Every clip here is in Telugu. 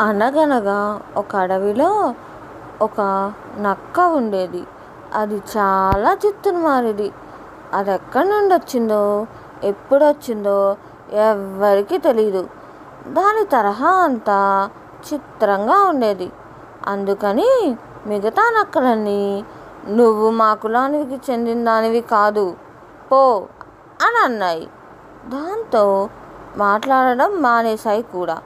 అనగనగా ఒక అడవిలో ఒక నక్క ఉండేది. అది చాలా చిత్తునమారిది అది ఎక్కడి నుండి వచ్చిందో ఎప్పుడు వచ్చిందో ఎవ్వరికీ తెలియదు దాని తరహా అంతా చిత్రంగా ఉండేది. అందుకని మిగతా నక్కలన్నీ నువ్వు మా కులానికి చెందిన దానివి కాదు పో అని అన్నాయి దాంతో మాట్లాడడం మానేశాయి కూడా.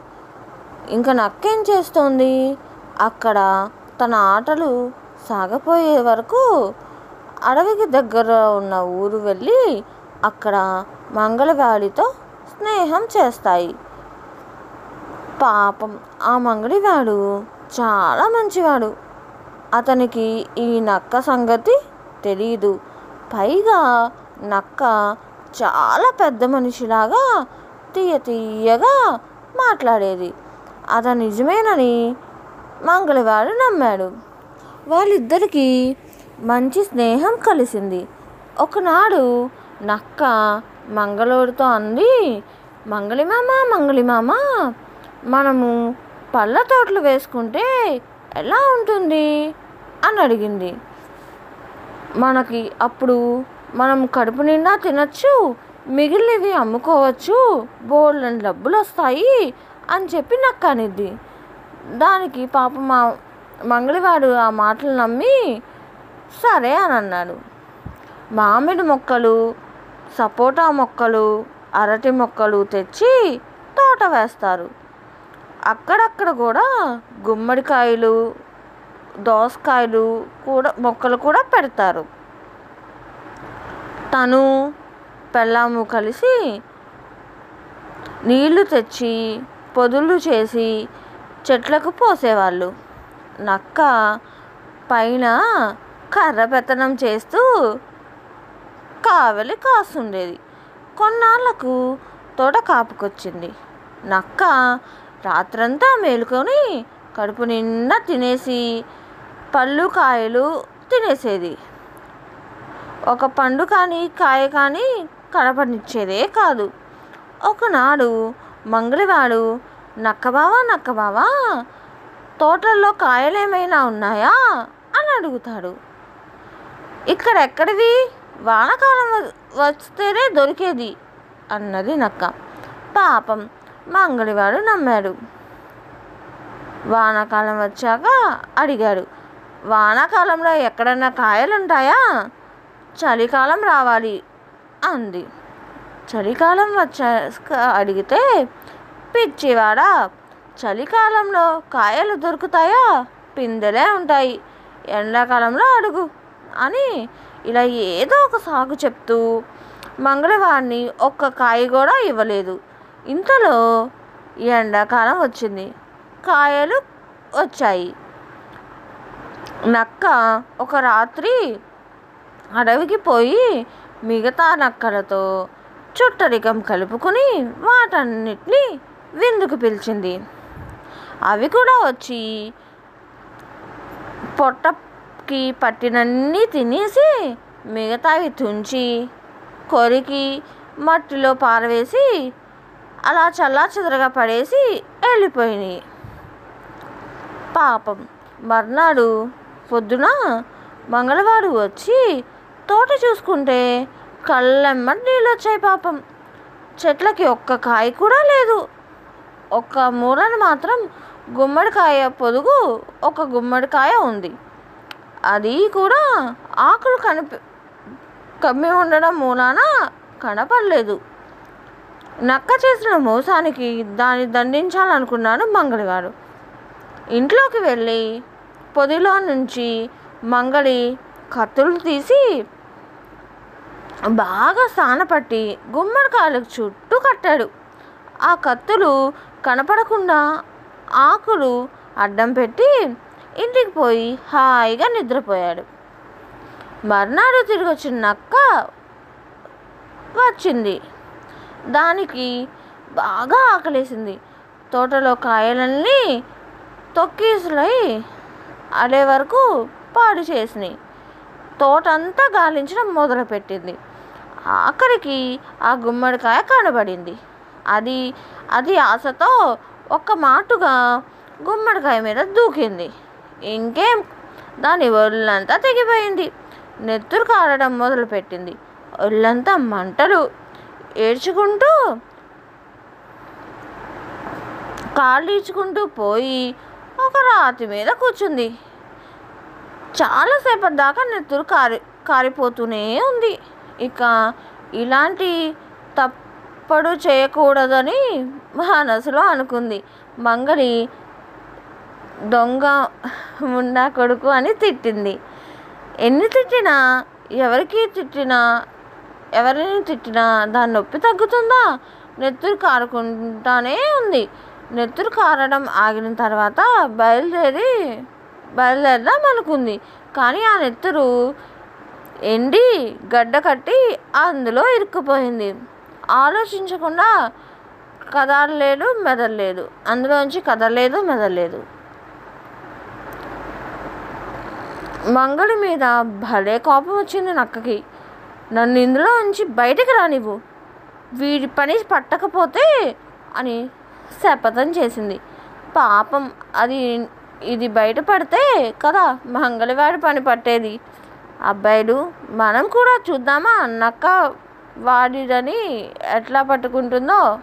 ఇంకా నక్కేం చేస్తోంది? అక్కడ తన ఆటలు సాగపోయే వరకు అడవికి దగ్గర ఉన్న ఊరు వెళ్ళి అక్కడ మంగళవాడితో స్నేహం చేస్తాయి. పాపం ఆ మంగళవాడు చాలా మంచివాడు. అతనికి ఈ నక్క సంగతి తెలియదు పైగా నక్క చాలా పెద్ద మనిషిలాగా తీయ తీయగా మాట్లాడేది. అతను నిజమేనని మంగళవాడు నమ్మాడు. వాళ్ళిద్దరికీ మంచి స్నేహం కలిసింది. ఒకనాడు నక్క మంగళోడితో అంది మంగళిమామ మంగళిమామ మనము పళ్ళ తోటలు వేసుకుంటే ఎలా ఉంటుంది? అని అడిగింది. మనకి అప్పుడు మనం కడుపు నిండా తినచ్చు మిగిలినవి అమ్ముకోవచ్చు బోల్డని డబ్బులు వస్తాయి అని చెప్పి నాకు కనిద్ది దానికి పాప మా మంగళవాడు ఆ మాటలు నమ్మి సరే అని అన్నాడు. మామిడి మొక్కలు సపోటా మొక్కలు అరటి మొక్కలు తెచ్చి తోట వేస్తారు. అక్కడక్కడ కూడా గుమ్మడికాయలు దోసకాయలు కూడా మొక్కలు కూడా పెడతారు. తను పెళ్ళాము కలిసి నీళ్ళు తెచ్చి పొదులు చేసి చెట్లకు పోసేవాళ్ళు. నక్క పైన కర్ర పెత్తనం చేస్తూ కావలి కాస్తుండేది. కొన్నాళ్ళకు తోట కాపుకొచ్చింది. నక్క రాత్రంతా మేలుకొని కడుపు నిండా తినేసి పళ్ళు కాయలు తినేసేది. ఒక పండు కానీ కాయ కానీ కనపడిచ్చేదే కాదు. ఒకనాడు మంగళవాడు నక్కబావా నక్కబావా తోటల్లో కాయలు ఏమైనా ఉన్నాయా? అని అడుగుతాడు. ఇక్కడ ఎక్కడివి వానాకాలం వ- వస్తేనే దొరికేది అన్నది నక్క. పాపం మంగళవాడు నమ్మాడు. వానాకాలం వచ్చాక అడిగాడు వానాకాలంలో ఎక్కడన్నా కాయలుంటాయా? చలికాలం రావాలి అంది. చలికాలం వచ్చాక అడిగితే పిచ్చివాడా చలికాలంలో కాయలు దొరుకుతాయా? పిందెలే ఉంటాయి. ఎండాకాలంలో అడుగు అని ఇలా ఏదో ఒక సాగు చెప్తూ మంగళవాడిని ఒక్క కాయ కూడా ఇవ్వలేదు. ఇంతలో ఎండాకాలం వచ్చింది. కాయలు వచ్చాయి. నక్క ఒక రాత్రి అడవికి పోయి మిగతా నక్కలతో చుట్టరికం కలుపుకొని వాటన్నిటిని విందుకు పిలిచింది. అవి కూడా వచ్చి పొట్టకి పట్టినన్ని తినేసి మిగతావి తుంచి కొరికి మట్టిలో పారవేసి అలా చల్లా చెదరగా పడేసి వెళ్ళిపోయినాయి. పాపం మర్నాడు పొద్దున మంగళవాడు వచ్చి తోట చూసుకుంటే కళ్ళెమ్మటి నీళ్ళు వచ్చాయి పాపం. చెట్లకి ఒక్క కాయ కూడా లేదు. ఒక్క మూలన మాత్రం గుమ్మడికాయ పొదుగు ఒక గుమ్మడికాయ ఉంది. అది కూడా ఆకులు కనిపి కమ్మి ఉండడం మూలాన కనపడలేదు. నక్క చేసిన మోసానికి దాన్ని దండించాలనుకున్నాడు మంగళవాడు ఇంట్లోకి వెళ్ళి పొదిలో నుంచి మంగళి కత్తులు తీసి బాగా సానపట్టి గుమ్మడికాయలకు చుట్టూ కట్టాడు. ఆ కత్తులు కనపడకుండా ఆకులు అడ్డం పెట్టి ఇంటికి పోయి హాయిగా నిద్రపోయాడు. మర్నాడు తిరిగి వచ్చిన నక్క వచ్చింది. దానికి బాగా ఆకలేసింది. తోటలో కాయలన్నీ తొక్కీసులై అడే వరకు పాడు చేసినాయి. తోటంతా గాలించడం మొదలుపెట్టింది. ఆఖరికి ఆ గుమ్మడికాయ కనబడింది. అది అది ఆశతో ఒక్క మాటుగా గుమ్మడికాయ మీద దూకింది. ఇంకేం? దాని ఒళ్ళంతా తెగిపోయింది. నెత్తురు కారడం మొదలుపెట్టింది. ఒళ్ళంతా మంటలు. ఏడ్చుకుంటూ కాళ్ళు ఈడ్చుకుంటూ పోయి ఒక రాతి మీద కూర్చుంది. చాలాసేపటి దాకా నెత్తురు కారి కారిపోతూనే ఉంది. ఇక ఇలాంటి తప్పడు చేయకూడదని మనసులో అనుకుంది. మంగళి దొంగ ముండా కొడుకు అని తిట్టింది. ఎన్ని తిట్టినా ఎవరికి తిట్టినా ఎవరిని తిట్టినా దాని నొప్పి తగ్గుతుందా? నెత్తురు కారుకుంటానే ఉంది. నెత్తురు కారడం ఆగిన తర్వాత బయలుదేరి బయలుదేరదాం అనుకుంది. కానీ ఆ నెత్తురు ఎండి గడ్డ కట్టి అందులో ఇరుక్కుపోయింది. ఆలోచించకుండా కదలలేదు మెదలలేదు. అందులోంచి కదలలేదు మెదలలేదు. మంగళి మీద భలే కోపం వచ్చింది నక్కకి. నన్ను ఇందులో ఉంచి బయటకు రానివ్వు. వీడి పని పట్టకపోతే అని శపథం చేసింది. పాపం అది ఇది బయట పడితే కదా మంగళవాడి పని పట్టేది. అబ్బాయిలు మనం కూడా చూద్దామా? నక్క వాడిదని ఎట్లా పట్టుకుంటుందో?